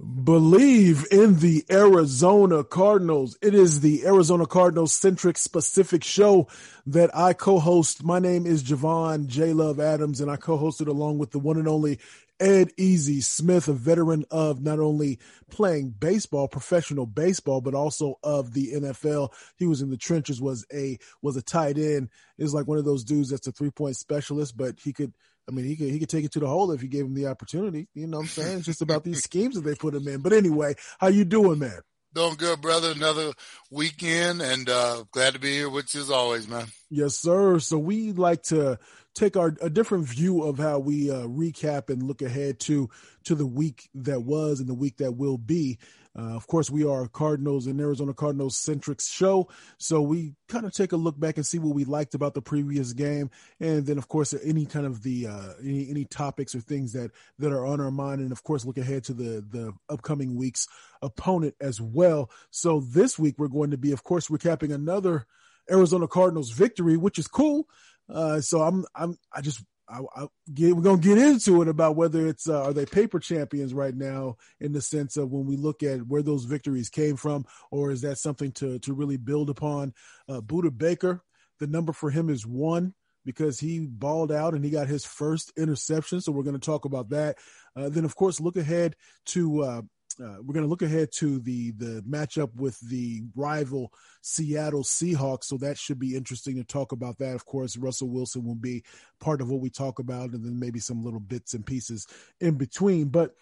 Believe in the Arizona Cardinals. It is the Arizona Cardinals centric specific show that I co-host. My name is Javon J Love Adams and I co-hosted along with the one and only Ed Easy Smith, a veteran of not only playing baseball, professional baseball, but also of the NFL. He was in the trenches, was a was a tight end. Is like one of those dudes that's a three point specialist, but he could I mean, he could he could take it to the hole if you gave him the opportunity. You know what I'm saying? It's just about these schemes that they put him in. But anyway, how you doing, man? Doing good, brother. Another weekend, and uh, glad to be here with you as always, man. Yes, sir. So we like to take our a different view of how we uh, recap and look ahead to to the week that was and the week that will be. Uh, of course, we are Cardinals and Arizona Cardinals centric show, so we kind of take a look back and see what we liked about the previous game, and then of course any kind of the uh, any any topics or things that that are on our mind, and of course look ahead to the the upcoming week's opponent as well. So this week we're going to be, of course, recapping another Arizona Cardinals victory, which is cool. Uh, so I'm I'm I just I, I get, we're gonna get into it about whether it's uh, are they paper champions right now in the sense of when we look at where those victories came from, or is that something to to really build upon? Uh, Budda Baker, the number for him is one because he balled out and he got his first interception. So we're going to talk about that. Uh, then of course look ahead to uh, uh, we're going to look ahead to the the matchup with the rival Seattle Seahawks, so that should be interesting to talk about. That, of course, Russell Wilson will be part of what we talk about, and then maybe some little bits and pieces in between. But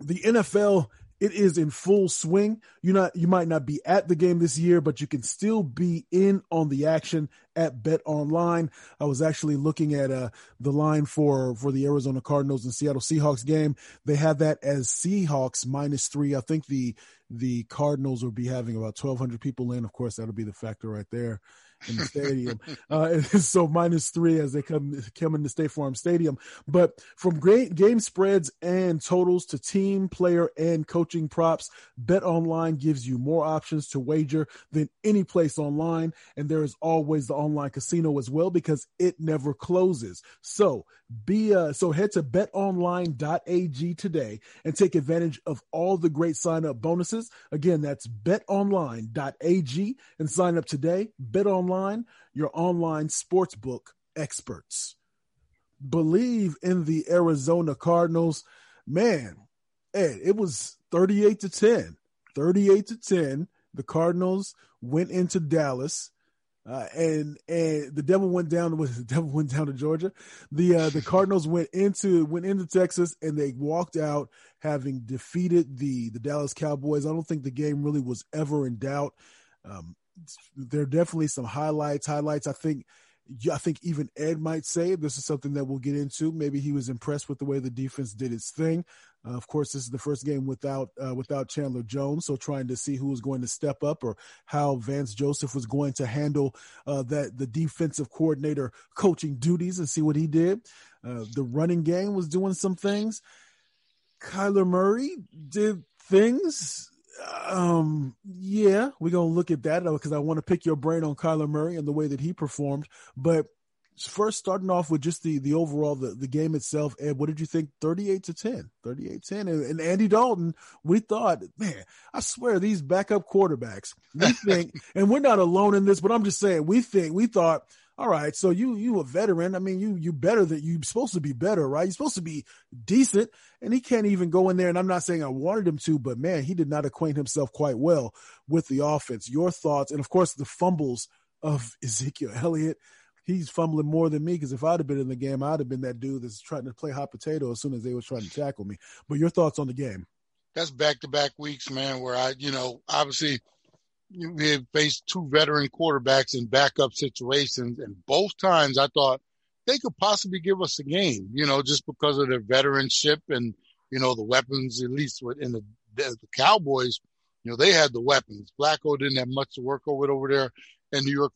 the NFL it is in full swing. You not you might not be at the game this year, but you can still be in on the action at Bet Online. I was actually looking at uh, the line for for the Arizona Cardinals and Seattle Seahawks game. They have that as Seahawks minus three. I think the the Cardinals will be having about twelve hundred people in. Of course, that'll be the factor right there in the stadium. uh, so minus three as they come come into State Farm Stadium. But from great game spreads and totals to team, player, and coaching props, Bet Online gives you more options to wager than any place online, and there is always the online casino as well because it never closes. So be uh, so head to betonline.ag today and take advantage of all the great sign up bonuses. Again, that's betonline.ag and sign up today. Bet online, your online sportsbook experts. Believe in the Arizona Cardinals. Man, Ed, it was 38 to 10. 38 to 10. The Cardinals went into Dallas uh, and and the devil went down. Was the devil went down to Georgia? The uh, the Cardinals went into went into Texas and they walked out having defeated the the Dallas Cowboys. I don't think the game really was ever in doubt. Um, there are definitely some highlights. Highlights. I think. I think even Ed might say this is something that we'll get into. Maybe he was impressed with the way the defense did its thing. Uh, of course, this is the first game without uh, without Chandler Jones, so trying to see who was going to step up or how Vance Joseph was going to handle uh, that the defensive coordinator coaching duties and see what he did. Uh, the running game was doing some things. Kyler Murray did things. Um, yeah, we're gonna look at that because I want to pick your brain on Kyler Murray and the way that he performed. But first starting off with just the the overall the, the game itself and what did you think? 38 to 10 38 10 and, and, andy dalton we thought man i swear these backup quarterbacks we think and we're not alone in this but i'm just saying we think we thought all right so you you a veteran i mean you you better that you supposed to be better right you're supposed to be decent and he can't even go in there and i'm not saying i wanted him to but man he did not acquaint himself quite well with the offense your thoughts and of course the fumbles of ezekiel elliott he's fumbling more than me because if I'd have been in the game, I'd have been that dude that's trying to play hot potato as soon as they were trying to tackle me. But your thoughts on the game? That's back to back weeks, man. Where I, you know, obviously we faced two veteran quarterbacks in backup situations, and both times I thought they could possibly give us a game. You know, just because of their veteranship and you know the weapons. At least in the the Cowboys, you know, they had the weapons. Flacco didn't have much to work with over there in New York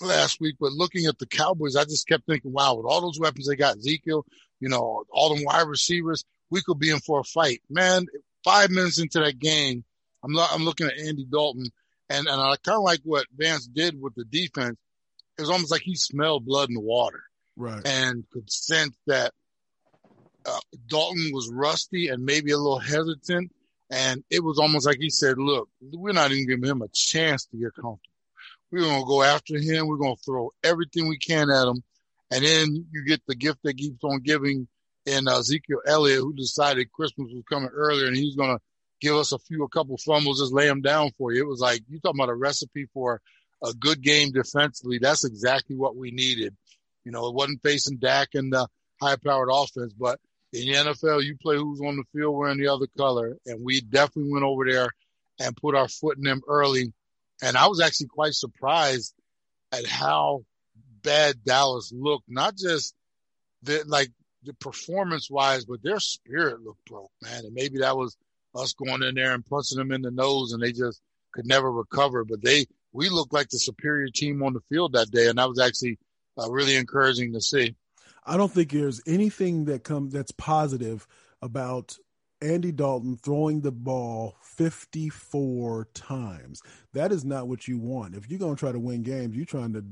last week, but looking at the Cowboys, I just kept thinking, wow, with all those weapons they got, Ezekiel, you know, all them wide receivers, we could be in for a fight. Man, five minutes into that game, I'm, lo- I'm looking at Andy Dalton, and, and I kind of like what Vance did with the defense. It was almost like he smelled blood in the water. Right. And could sense that uh, Dalton was rusty and maybe a little hesitant. And it was almost like he said, look, we're not even giving him a chance to get comfortable. We're going to go after him. We're going to throw everything we can at him. And then you get the gift that keeps on giving in uh, Ezekiel Elliott, who decided Christmas was coming earlier and he's going to give us a few, a couple fumbles, just lay them down for you. It was like, you talking about a recipe for a good game defensively. That's exactly what we needed. You know, it wasn't facing Dak and the high powered offense, but in the NFL, you play who's on the field wearing the other color. And we definitely went over there and put our foot in them early and I was actually quite surprised at how bad Dallas looked, not just the, like the performance wise, but their spirit looked broke, man. And maybe that was us going in there and punching them in the nose and they just could never recover. But they, we looked like the superior team on the field that day. And that was actually uh, really encouraging to see. I don't think there's anything that come that's positive about Andy Dalton throwing the ball 54 times. That is not what you want. If you're going to try to win games, you're trying to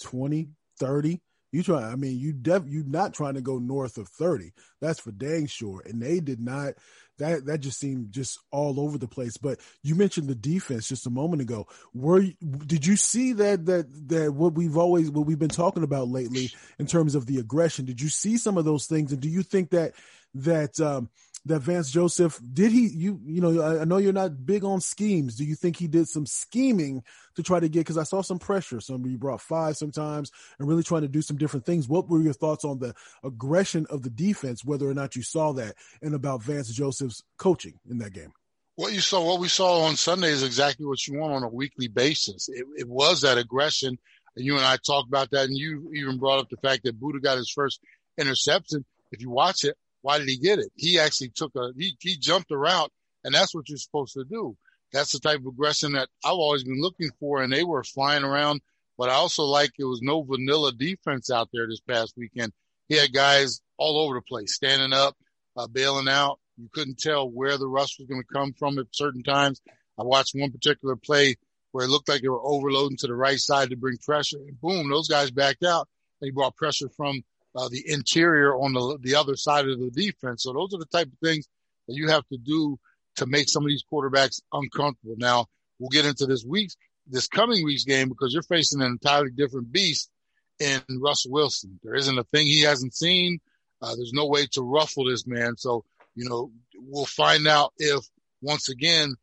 20, 30. You try. I mean, you def, you're not trying to go north of 30. That's for dang sure. And they did not. That that just seemed just all over the place. But you mentioned the defense just a moment ago. Were did you see that that that what we've always what we've been talking about lately in terms of the aggression? Did you see some of those things? And do you think that that um, that Vance Joseph did he you you know I, I, know you're not big on schemes. Do you think he did some scheming to try to get? Because I saw some pressure. Somebody brought five sometimes and really trying to do some different things. What were your thoughts on the aggression of the defense? Whether or not you saw that, and about Vance Joseph's coaching in that game. What you saw, what we saw on Sunday, is exactly what you want on a weekly basis. It, it was that aggression. And you and I talked about that, and you even brought up the fact that Budda got his first interception. If you watch it, why did he get it? He actually took a, he, he jumped a route and that's what you're supposed to do. That's the type of aggression that I've always been looking for. And they were flying around, but I also like it was no vanilla defense out there this past weekend. He had guys all over the place, standing up, uh, bailing out. You couldn't tell where the rush was going to come from at certain times. I watched one particular play where it looked like they were overloading to the right side to bring pressure. And boom, those guys backed out. They brought pressure from uh, the interior on the, the other side of the defense. So those are the type of things that you have to do to make some of these quarterbacks uncomfortable. Now we'll get into this week's, this coming week's game because you're facing an entirely different beast in Russell Wilson. There isn't a thing he hasn't seen. Uh, there's no way to ruffle this man. So, you know, we'll find out if once again,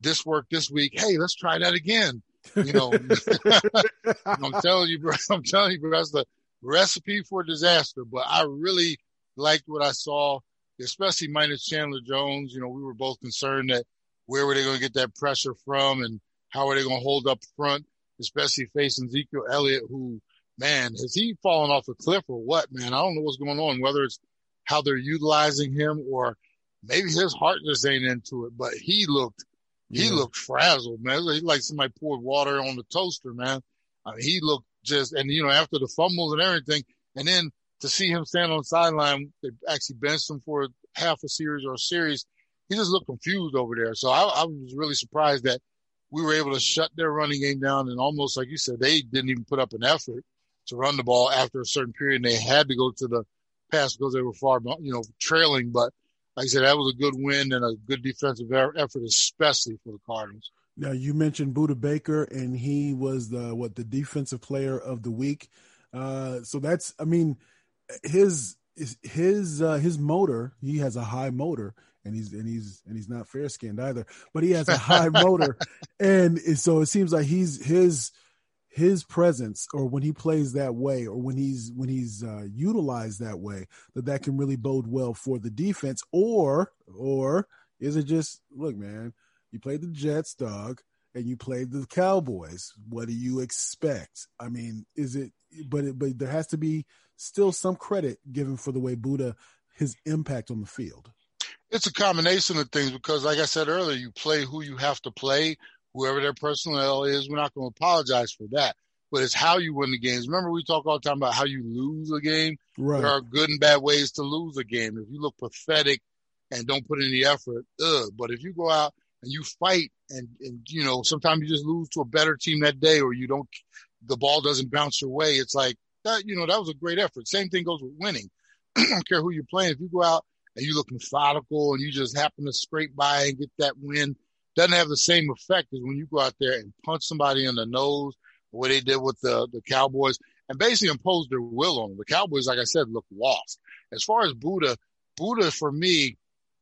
this worked this week. Hey, let's try that again. You know, I'm telling you, bro, I'm telling you, bro, that's the, recipe for disaster. But I really liked what I saw, especially minus Chandler Jones. You know, we were both concerned that where were they going to get that pressure from and how are they going to hold up front, especially facing Ezekiel Elliott, who, man, has he fallen off a cliff or what, man? I don't know what's going on, whether it's how they're utilizing him or maybe his heart just ain't into it, but he looked, yeah. he looked frazzled, man. He like somebody poured water on the toaster, man. I mean, he looked just, and you know, after the fumbles and everything, and then to see him stand on the sideline, they actually benched him for half a series or a series. He just looked confused over there. So I, I was really surprised that we were able to shut their running game down and almost like you said, they didn't even put up an effort. to run the ball after a certain period, and they had to go to the pass because they were far, you know, trailing. But like I said, that was a good win and a good defensive effort, especially for the Cardinals. Now you mentioned Budda Baker, and he was the what the defensive player of the week. Uh, so that's, I mean, his his uh, his motor. He has a high motor, and he's and he's and he's not fair skinned either. But he has a high motor, and so it seems like he's his his presence or when he plays that way or when he's when he's uh, utilized that way that that can really bode well for the defense or or is it just look man you played the jets dog and you played the cowboys what do you expect i mean is it but it, but there has to be still some credit given for the way Budda his impact on the field it's a combination of things because like i said earlier you play who you have to play whoever their personnel is. We're not going to apologize for that. But it's how you win the games. Remember, we talk all the time about how you lose a game. Right. There are good and bad ways to lose a game. If you look pathetic and don't put any effort, ugh. But if you go out and you fight and, and you know, sometimes you just lose to a better team that day or you don't, the ball doesn't bounce your way. It's like that, you know, that was a great effort. Same thing goes with winning. I don't care who you're playing. If you go out and you look methodical and you just happen to scrape by and get that win, doesn't have the same effect as when you go out there and punch somebody in the nose, way they did with the, the Cowboys, and basically impose their will on them. The Cowboys, like I said, look lost. As far as Budda Budda for me,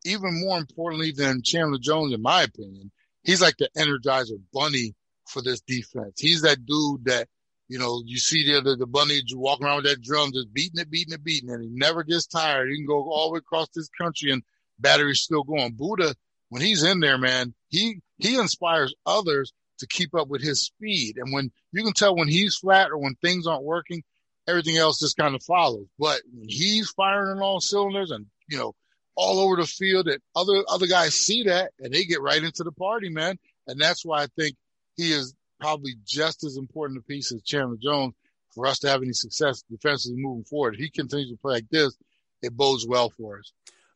even more importantly than Chandler Jones, in my opinion, he's like the energizer bunny for this defense. He's that dude that, you know, you see the, the, the bunny walking around with that drum, just beating it, beating it, beating it. And he never gets tired. He can go all the way across this country and battery's still going. Budda, when he's in there, man, he he inspires others to keep up with his speed. And when you can tell when he's flat or when things aren't working, everything else just kind of follows. But when he's firing on all cylinders and you know all over the field, and other other guys see that and they get right into the party, man. And that's why I think he is probably just as important a piece as Chandler Jones for us to have any success defensively moving forward. If he continues to play like this, it bodes well for us.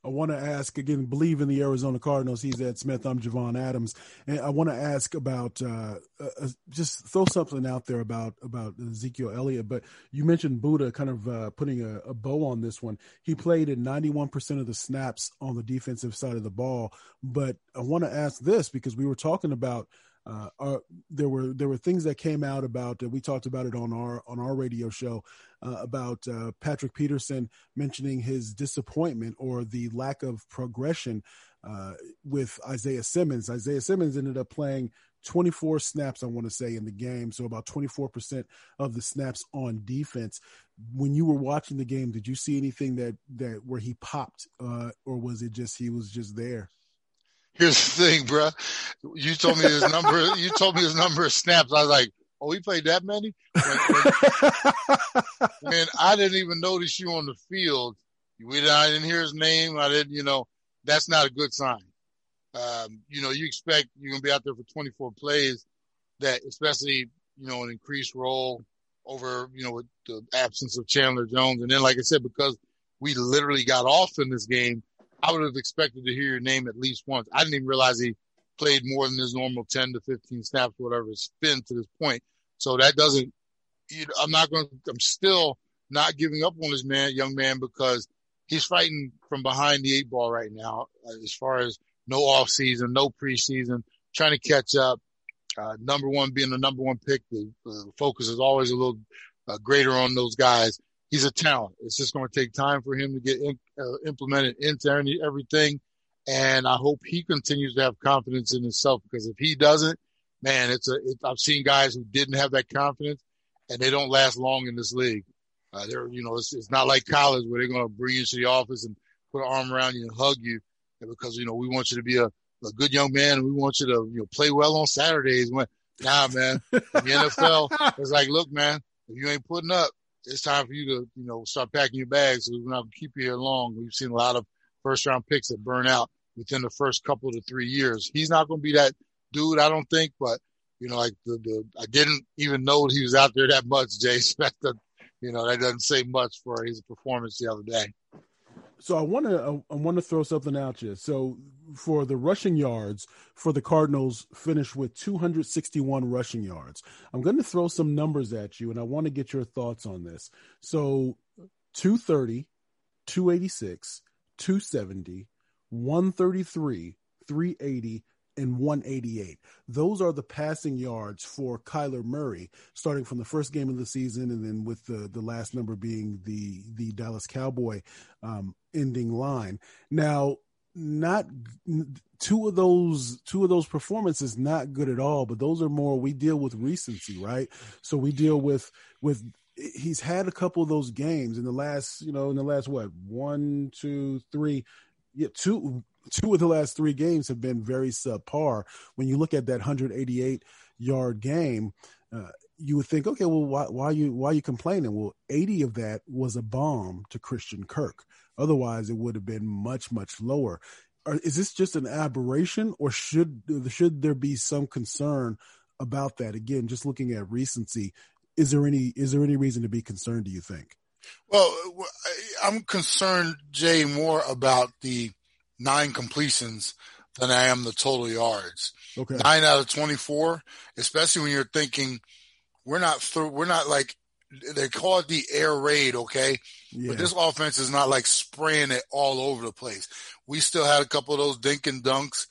I want to ask again, believe in the Arizona Cardinals. He's Ed Smith. I'm Javon Adams. And I want to ask about, uh, uh, uh, just throw something out there about, about Ezekiel Elliott. But you mentioned Budda kind of uh, putting a, a, bow on this one. He played in 91% of the snaps on the defensive side of the ball. But I want to ask this because we were talking about uh, are, there were there were things that came out about uh, we talked about it on our on our radio show uh, about uh, Patrick Peterson mentioning his disappointment or the lack of progression uh, with Isaiah Simmons. Isaiah Simmons ended up playing 24 snaps, I want to say, in the game, so about 24% of the snaps on defense. When you were watching the game, did you see anything that that where he popped, uh, or was it just he was just there? Here's the thing, bro. You told me his number. you told me his number of snaps. I was like, "Oh, he played that many." Man, I didn't even notice you on the field. We, I didn't hear his name. I didn't, you know, that's not a good sign. Um, you know, you expect you're gonna be out there for 24 plays. That, especially, you know, an increased role over, you know, with the absence of Chandler Jones, and then, like I said, because we literally got off in this game I would have expected to hear your name at least once. I didn't even realize he played more than his normal 10 to 15 snaps, whatever it's been to this point. So that doesn't, you know, I'm not going to, I'm still not giving up on this man, young man, because he's fighting from behind the eight ball right now, uh, as far as no off season, no preseason, trying to catch up. Uh, number one being the number one pick, the focus is always a little uh, greater on those guys he's a talent. It's just going to take time for him to get in, uh, implemented into everything. And I hope he continues to have confidence in himself because if he doesn't, man, it's a, it, I've seen guys who didn't have that confidence and they don't last long in this league. Uh, they're, you know, it's, it's not like college where they're going to bring you to the office and put an arm around you and hug you because, you know, we want you to be a, a good young man and we want you to, you know, play well on Saturdays. When, nah, man, the NFL, it's like, look, man, if you ain't putting up, it's time for you to, you know, start packing your bags. We're not going to keep you here long. We've seen a lot of first round picks that burn out within the first couple to three years. He's not going to be that dude, I don't think, but you know, like the, the, I didn't even know he was out there that much, Jay. that, you know, that doesn't say much for his performance the other day. So I want to I want to throw something out you. So for the rushing yards for the Cardinals, finished with 261 rushing yards. I'm going to throw some numbers at you, and I want to get your thoughts on this. So 230, 286, 270, 133, 380, and 188. Those are the passing yards for Kyler Murray, starting from the first game of the season, and then with the the last number being the the Dallas Cowboy um, ending line. Now, not two of those two of those performances not good at all, but those are more we deal with recency, right? So we deal with with he's had a couple of those games in the last, you know, in the last what one, two, three, yeah, two two of the last three games have been very subpar. When you look at that 188 yard game, uh, you would think, okay, well, why, why you why are you complaining? Well, 80 of that was a bomb to Christian Kirk. Otherwise, it would have been much much lower. Or is this just an aberration, or should should there be some concern about that? Again, just looking at recency, is there any is there any reason to be concerned? Do you think? Well, I'm concerned, Jay, more about the nine completions than I am the total yards. Okay. Nine out of 24, especially when you're thinking we're not through, we're not like, they call it the air raid, okay? Yeah. But this offense is not like spraying it all over the place. We still had a couple of those dink and dunks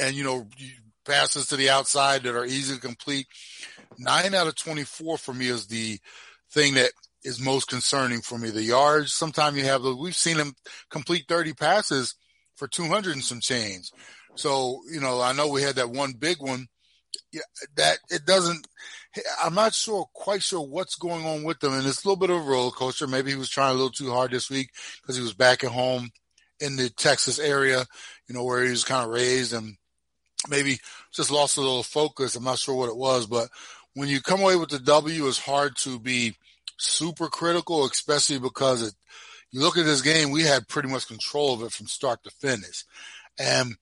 and, you know, passes to the outside that are easy to complete. Nine out of 24 for me is the thing that is most concerning for me. The yards, sometimes you have the, we've seen him complete 30 passes for 200 and some change. So, you know, I know we had that one big one yeah, that it doesn't, I'm not sure, quite sure what's going on with them. And it's a little bit of a roller coaster. Maybe he was trying a little too hard this week because he was back at home in the Texas area, you know, where he was kind of raised and maybe just lost a little focus. I'm not sure what it was, but when you come away with the W, it's hard to be super critical, especially because it, you look at this game, we had pretty much control of it from start to finish. And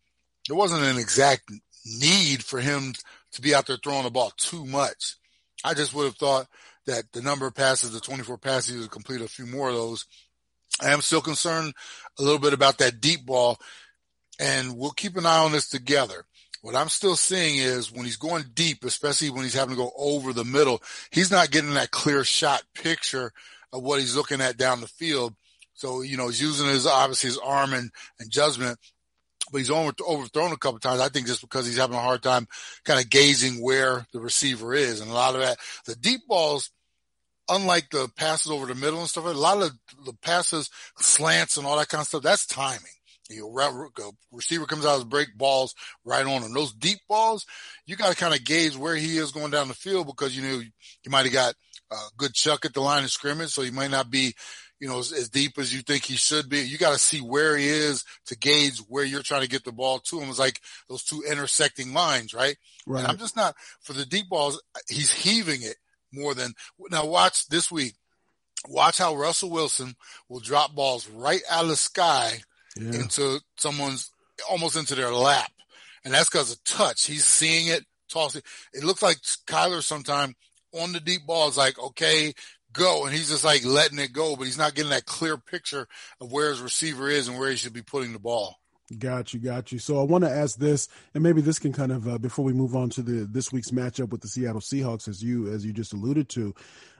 there wasn't an exact need for him to be out there throwing the ball too much. I just would have thought that the number of passes, the 24 passes, he would complete a few more of those. I am still concerned a little bit about that deep ball, and we'll keep an eye on this together. What I'm still seeing is when he's going deep, especially when he's having to go over the middle, he's not getting that clear shot picture of what he's looking at down the field. So, you know, he's using his, obviously his arm and, and judgment, but he's over, overthrown a couple times. I think just because he's having a hard time kind of gazing where the receiver is. And a lot of that, the deep balls, unlike the passes over the middle and stuff, a lot of the passes, slants and all that kind of stuff, that's timing. You know, receiver comes out of break balls right on him. Those deep balls, you got to kind of gauge where he is going down the field because you know you might have got a good chuck at the line of scrimmage, so you might not be you know, as, as deep as you think he should be. You got to see where he is to gauge where you're trying to get the ball to him. It's like those two intersecting lines, right? Right. And I'm just not for the deep balls. He's heaving it more than now. Watch this week. Watch how Russell Wilson will drop balls right out of the sky yeah. into someone's almost into their lap, and that's because of touch. He's seeing it, tossing. It looks like Kyler sometime on the deep ball is like, okay, go. And he's just like letting it go, but he's not getting that clear picture of where his receiver is and where he should be putting the ball. Got you, got you. So I want to ask this, and maybe this can kind of uh, before we move on to the this week's matchup with the Seattle Seahawks, as you as you just alluded to.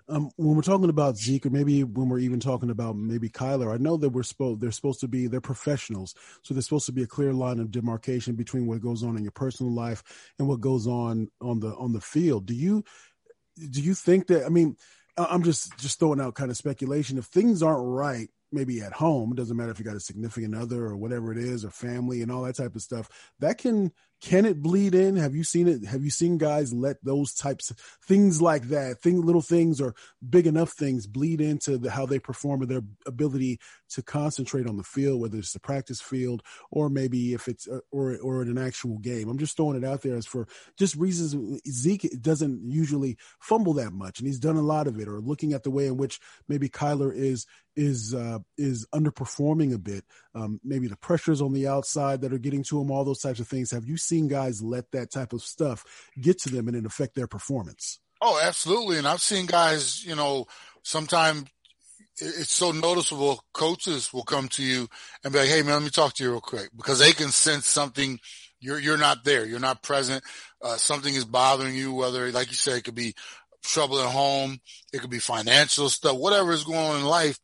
Um, when we're talking about Zeke, or maybe when we're even talking about maybe Kyler, I know that we're supposed they're supposed to be they're professionals, so there's supposed to be a clear line of demarcation between what goes on in your personal life and what goes on on the on the field. Do you do you think that? I mean, I'm just just throwing out kind of speculation. If things aren't right, maybe at home, it doesn't matter if you got a significant other or whatever it is, or family and all that type of stuff. That can can it bleed in? Have you seen it? Have you seen guys let those types of things like that, thing, little things or big enough things bleed into the, how they perform or their ability to concentrate on the field, whether it's the practice field or maybe if it's uh, or or in an actual game. I'm just throwing it out there as for just reasons. Zeke doesn't usually fumble that much, and he's done a lot of it. Or looking at the way in which maybe Kyler is is uh, is underperforming a bit. Um, maybe the pressures on the outside that are getting to him, all those types of things. Have you seen guys let that type of stuff get to them and it affect their performance? Oh, absolutely. And I've seen guys, you know, sometimes it's so noticeable. Coaches will come to you and be like, "Hey, man, let me talk to you real quick," because they can sense something. You're you're not there. You're not present. Uh, something is bothering you. Whether, like you said, it could be trouble at home. It could be financial stuff. Whatever is going on in life.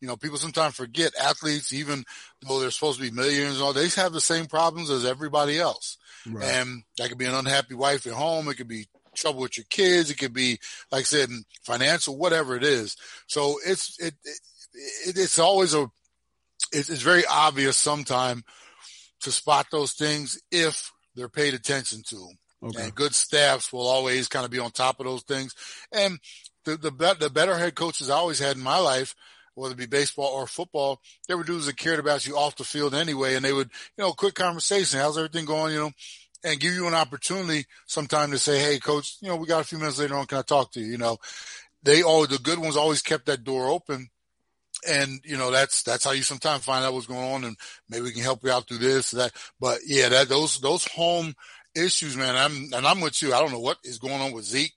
You know, people sometimes forget athletes, even though they're supposed to be millionaires, all they have the same problems as everybody else. Right. And that could be an unhappy wife at home. It could be trouble with your kids. It could be, like I said, financial, whatever it is. So it's it, it it's always a it's, it's very obvious sometime to spot those things if they're paid attention to. Okay. And good staffs will always kind of be on top of those things. And the the, the better head coaches I always had in my life whether it be baseball or football, they were dudes that cared about you off the field anyway. And they would, you know, quick conversation. How's everything going? You know, and give you an opportunity sometime to say, Hey, coach, you know, we got a few minutes later on. Can I talk to you? You know, they all, the good ones always kept that door open. And, you know, that's, that's how you sometimes find out what's going on and maybe we can help you out through this, that. But yeah, that, those, those home issues, man. I'm, and I'm with you. I don't know what is going on with Zeke.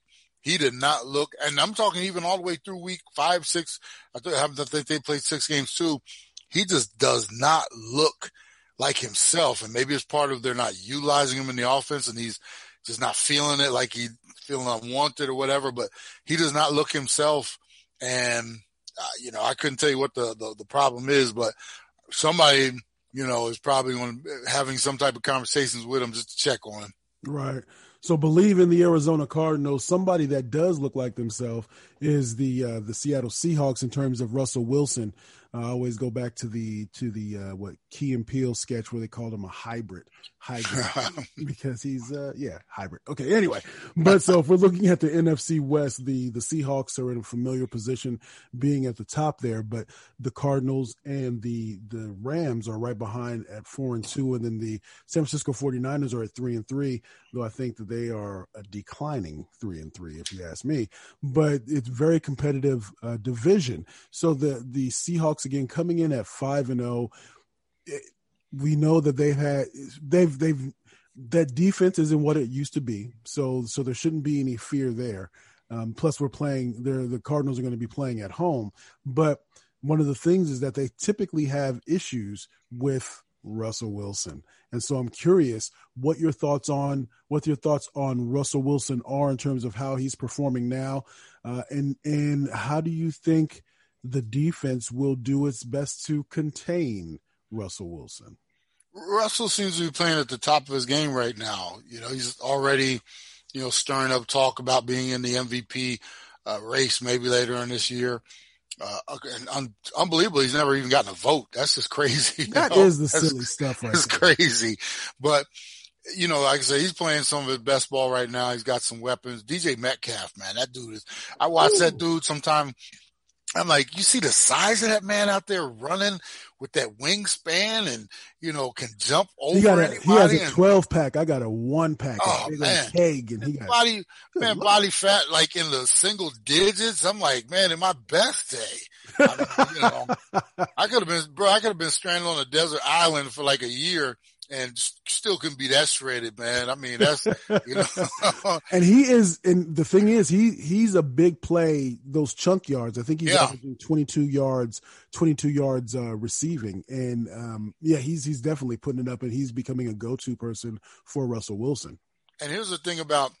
He did not look, and I'm talking even all the way through week five, six. I think they played six games too. He just does not look like himself. And maybe it's part of they're not utilizing him in the offense and he's just not feeling it like he feeling unwanted or whatever, but he does not look himself. And, uh, you know, I couldn't tell you what the, the, the problem is, but somebody, you know, is probably going having some type of conversations with him just to check on him. Right. So believe in the Arizona Cardinals. Somebody that does look like themselves is the uh, the Seattle Seahawks in terms of Russell Wilson. I always go back to the to the uh, what Key and Peele sketch where they called him a hybrid, hybrid because he's uh, yeah hybrid. Okay, anyway, but so if we're looking at the NFC West, the the Seahawks are in a familiar position, being at the top there, but the Cardinals and the the Rams are right behind at four and two, and then the San Francisco 49ers are at three and three. Though I think that they are a declining three and three, if you ask me. But it's very competitive uh, division. So the the Seahawks Again coming in at five and zero. Oh. We know that they've had they've they've that defense isn't what it used to be, so so there shouldn't be any fear there. Um, plus, we're playing. There, the Cardinals are going to be playing at home, but one of the things is that they typically have issues with Russell Wilson. And so I'm curious what your thoughts on what your thoughts on Russell Wilson are in terms of how he's performing now, uh, and and how do you think the defense will do its best to contain Russell Wilson. Russell seems to be playing at the top of his game right now. You know, he's already, you know, stirring up talk about being in the MVP uh, race maybe later in this year. Uh, and un- unbelievable, he's never even gotten a vote. That's just crazy. That know? is the That's, silly stuff right It's crazy. But, you know, like I said, he's playing some of his best ball right now. He's got some weapons. DK Metcalf, man, that dude is, I watch Ooh. that dude sometime I'm like, you see the size of that man out there running with that wingspan and, you know, can jump over he got a, He has a 12 pack. I got a one pack. Oh, man. Keg and he got body, man, body fat like in the single digits. I'm like, man, in my best day, I, you know, I could have been, bro, I could have been stranded on a desert island for like a year and still can be that shredded, man. I mean, that's you know. and he is, and the thing is, he he's a big play. Those chunk yards, I think he's yeah. twenty two yards, twenty two yards uh, receiving, and um, yeah, he's he's definitely putting it up, and he's becoming a go to person for Russell Wilson. And here's the thing about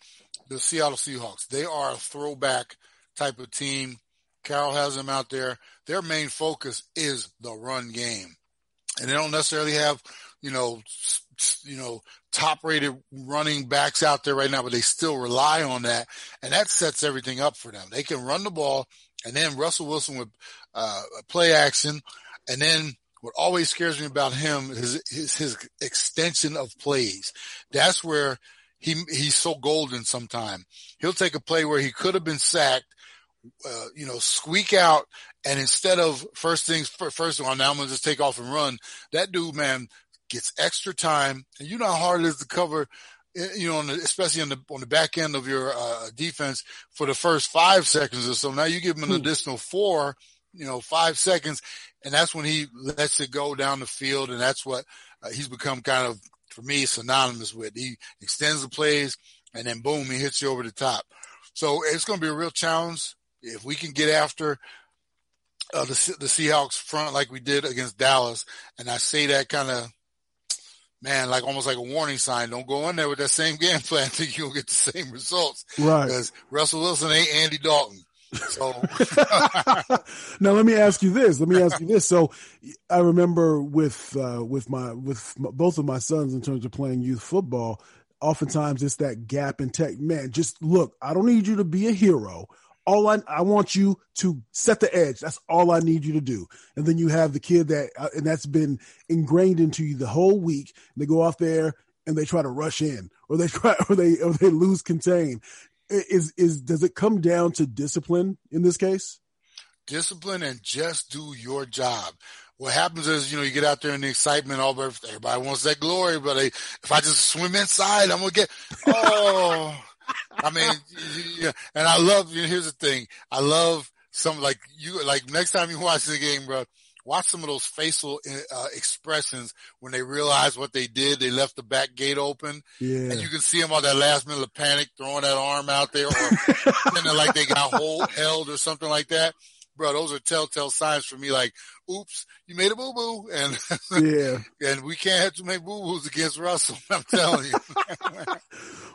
the Seattle Seahawks: they are a throwback type of team. Carroll has them out there. Their main focus is the run game, and they don't necessarily have you know, you know, top rated running backs out there right now, but they still rely on that. And that sets everything up for them. They can run the ball and then Russell Wilson with, uh, play action. And then what always scares me about him is his, his extension of plays. That's where he, he's so golden sometime. He'll take a play where he could have been sacked, uh, you know, squeak out. And instead of first things first of all, now I'm going to just take off and run. That dude, man, gets extra time, and you know how hard it is to cover. Eh, you know, especially on the on the back end of your uh, defense for the first five seconds or so. Now you give him an hmm. additional four, you know, five seconds, and that's when he lets it go down the field, and that's what uh, he's become kind of for me synonymous with. He extends the plays, and then boom, he hits you over the top. So it's going to be a real challenge if we can get after uh, the the Seahawks front like we did against Dallas, and I say that kind of man, like almost like a warning sign. Don't go in there with that same game plan. Think you'll get the same results, right? Because Russell Wilson ain't Andy Dalton. So now let me ask you this. Let me ask you this. So I remember with uh, with my with my, both of my sons in terms of playing youth football. Oftentimes it's that gap in tech. Man, just look. I don't need you to be a hero all I, I want you to set the edge. That's all I need you to do. And then you have the kid that, uh, and that's been ingrained into you the whole week. They go off there and they try to rush in or they try, or they, or they lose contain. Is, is, does it come down to discipline in this case? Discipline and just do your job what happens is, you know, you get out there in the excitement, all everybody wants that glory, but if I just swim inside, I'm gonna get, oh, I mean, yeah, and I love. You know, here's the thing. I love some like you like next time you watch the game, bro. Watch some of those facial uh, expressions when they realize what they did. They left the back gate open, yeah. and you can see them on that last minute of panic, throwing that arm out there, or like they got hold held or something like that bro, those are telltale signs for me. Like, oops, you made a boo boo, and yeah, and we can't have too many boo boos against Russell. I'm telling you.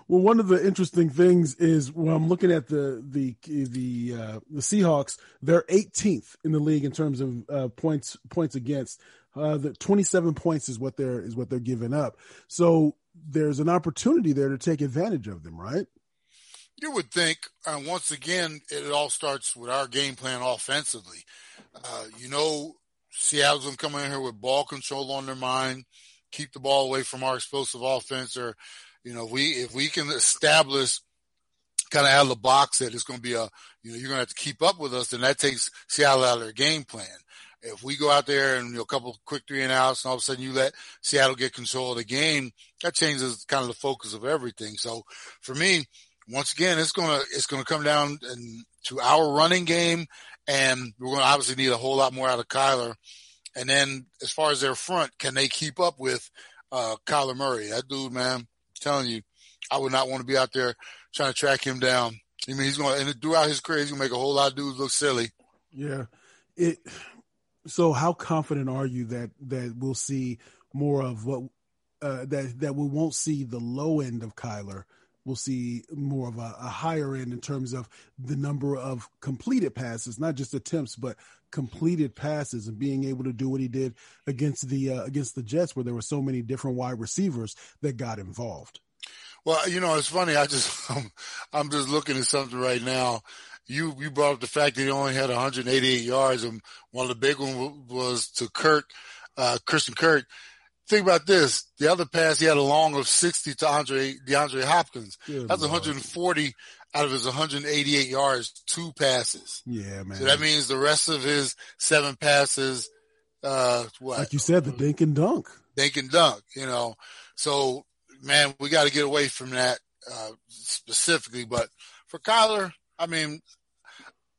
well, one of the interesting things is when I'm looking at the the the uh, the Seahawks, they're 18th in the league in terms of uh, points points against. Uh, the 27 points is what they're is what they're giving up. So there's an opportunity there to take advantage of them, right? You would think, uh, once again, it all starts with our game plan offensively. Uh, you know, Seattle's going to come in here with ball control on their mind, keep the ball away from our explosive offense, or you know, we if we can establish kind of out of the box that it's going to be a, you know, you're going to have to keep up with us, then that takes Seattle out of their game plan. If we go out there and you know, a couple quick three and outs, and all of a sudden you let Seattle get control of the game, that changes kind of the focus of everything. So for me, once again, it's gonna it's gonna come down to our running game, and we're gonna obviously need a whole lot more out of Kyler. And then as far as their front, can they keep up with uh, Kyler Murray? That dude, man, I'm telling you, I would not want to be out there trying to track him down. I mean, he's to, and throughout his career, he's to make a whole lot of dudes look silly. Yeah. It. So, how confident are you that that we'll see more of what uh, that that we won't see the low end of Kyler? We'll see more of a, a, higher end in terms of the number of completed passes, not just attempts, but completed passes and being able to do what he did against the uh, against the Jets, where there were so many different wide receivers that got involved. Well, you know, it's funny. I just I'm, I'm just looking at something right now. You you brought up the fact that he only had 188 yards, and one of the big ones was to Kirk, uh, Christian Kirk think about this. The other pass, he had a long of 60 to Andre, DeAndre Hopkins. Good That's 140 out of his 188 yards, two passes. Yeah, man. So that means the rest of his seven passes, uh, what? Like you said, the dink and dunk. Dink and dunk, you know. So, man, we got to get away from that, uh, specifically. But for Kyler, I mean,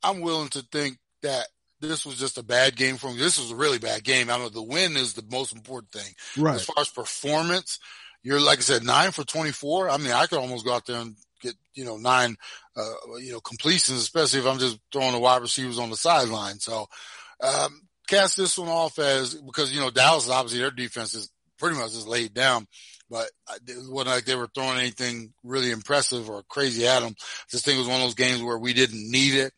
I'm willing to think that this was just a bad game for him. This was a really bad game. I don't know the win is the most important thing. Right. As far as performance, you're like I said, nine for 24. I mean, I could almost go out there and get, you know, nine, uh, you know, completions, especially if I'm just throwing the wide receivers on the sideline. So, um, cast this one off as because, you know, Dallas, obviously their defense is pretty much just laid down, but it wasn't like they were throwing anything really impressive or crazy at them. This thing was one of those games where we didn't need it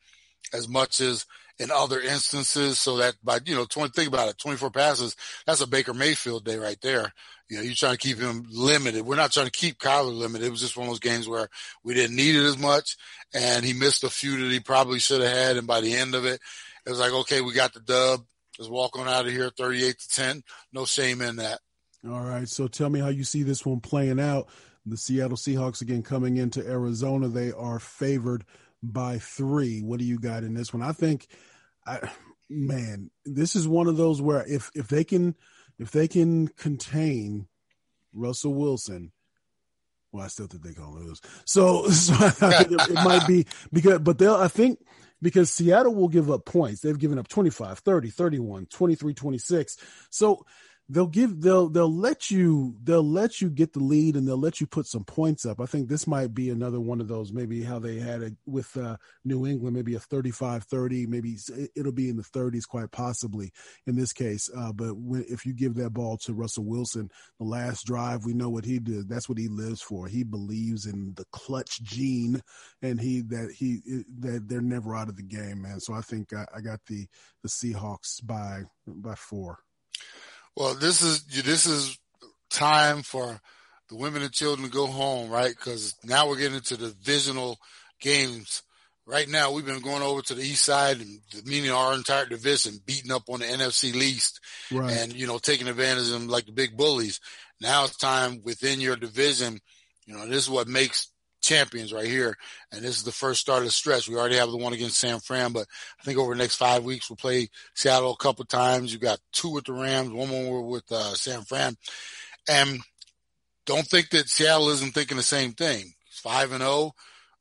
as much as, in other instances. So that by, you know, 20, think about it, 24 passes, that's a Baker Mayfield day right there. You know, you're trying to keep him limited. We're not trying to keep Kyler limited. It was just one of those games where we didn't need it as much and he missed a few that he probably should have had. And by the end of it, it was like, okay, we got the dub. Let's walk on out of here 38 to 10. No shame in that. All right. So tell me how you see this one playing out. The Seattle Seahawks again coming into Arizona. They are favored by three. What do you got in this one? I think, I, man, this is one of those where if if they can if they can contain Russell Wilson, well, I still think they're gonna lose. So, so it, it might be because, but they'll. I think because Seattle will give up points. They've given up 25, 30, 31, 23, 26. So they'll give they'll they'll let you they'll let you get the lead and they'll let you put some points up. I think this might be another one of those maybe how they had it with uh, New England maybe a 35-30 maybe it'll be in the 30s quite possibly in this case. Uh, but when, if you give that ball to Russell Wilson the last drive we know what he did that's what he lives for. He believes in the clutch gene and he that he that they're never out of the game man. So I think I, I got the the Seahawks by by 4. Well, this is this is time for the women and children to go home, right? Because now we're getting into the divisional games. Right now, we've been going over to the east side and meaning our entire division, beating up on the NFC least, right. and you know taking advantage of them like the big bullies. Now it's time within your division. You know, this is what makes champions right here. And this is the first start of the stretch. We already have the one against San Fran, but I think over the next five weeks we'll play Seattle a couple times. You got two with the Rams, one more with uh, San Fran, and don't think that Seattle isn't thinking the same thing. It's five and zero. Oh.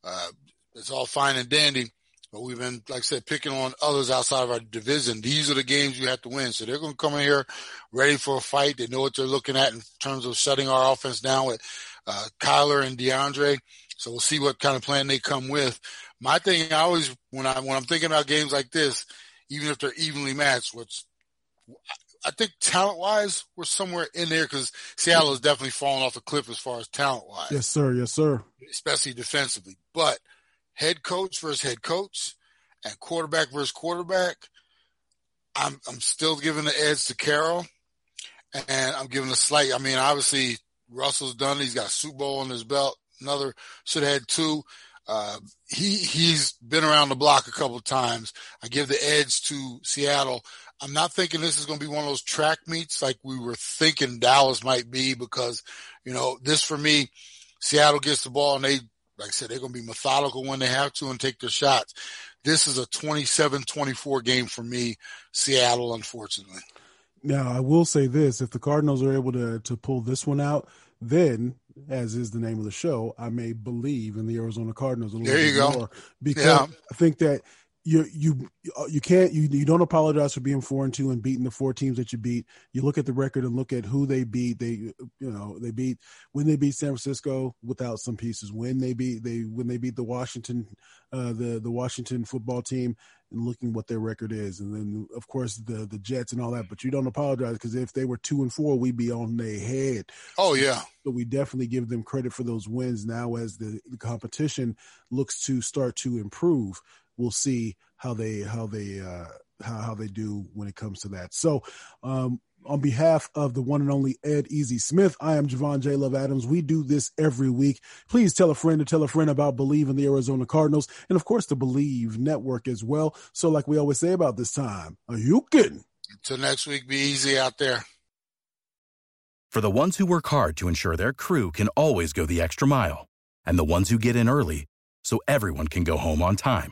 Uh, it's all fine and dandy. But we've been, like I said, picking on others outside of our division. These are the games you have to win. So they're going to come in here ready for a fight. They know what they're looking at in terms of shutting our offense down with uh, Kyler and DeAndre. So we'll see what kind of plan they come with. My thing, I always when I when I'm thinking about games like this, even if they're evenly matched, which I think talent wise, we're somewhere in there because Seattle has definitely fallen off a cliff as far as talent wise. Yes, sir. Yes, sir. Especially defensively. But head coach versus head coach and quarterback versus quarterback, I'm I'm still giving the edge to Carroll. And I'm giving a slight I mean, obviously Russell's done, he's got Super Bowl on his belt another should have had two. Uh, he he's been around the block a couple of times. I give the edge to Seattle. I'm not thinking this is going to be one of those track meets like we were thinking Dallas might be because, you know, this for me, Seattle gets the ball and they, like I said, they're going to be methodical when they have to and take their shots. This is a 27-24 game for me, Seattle, unfortunately. Now, I will say this: if the Cardinals are able to to pull this one out, then as is the name of the show, I may believe in the Arizona Cardinals a little there you bit go. more because yeah. I think that you you you can't you you don't apologize for being four and two and beating the four teams that you beat. You look at the record and look at who they beat. They you know they beat when they beat San Francisco without some pieces. When they beat they when they beat the Washington uh, the the Washington football team and looking what their record is, and then of course the the Jets and all that. But you don't apologize because if they were two and four, we'd be on their head. Oh yeah. So we definitely give them credit for those wins now as the, the competition looks to start to improve we'll see how they how they uh, how how they do when it comes to that. So, um, on behalf of the one and only Ed Easy Smith, I am Javon J. Love Adams. We do this every week. Please tell a friend to tell a friend about Believe in the Arizona Cardinals and, of course, the Believe Network as well. So, like we always say about this time, are you kidding? Until next week, be easy out there. For the ones who work hard to ensure their crew can always go the extra mile, and the ones who get in early so everyone can go home on time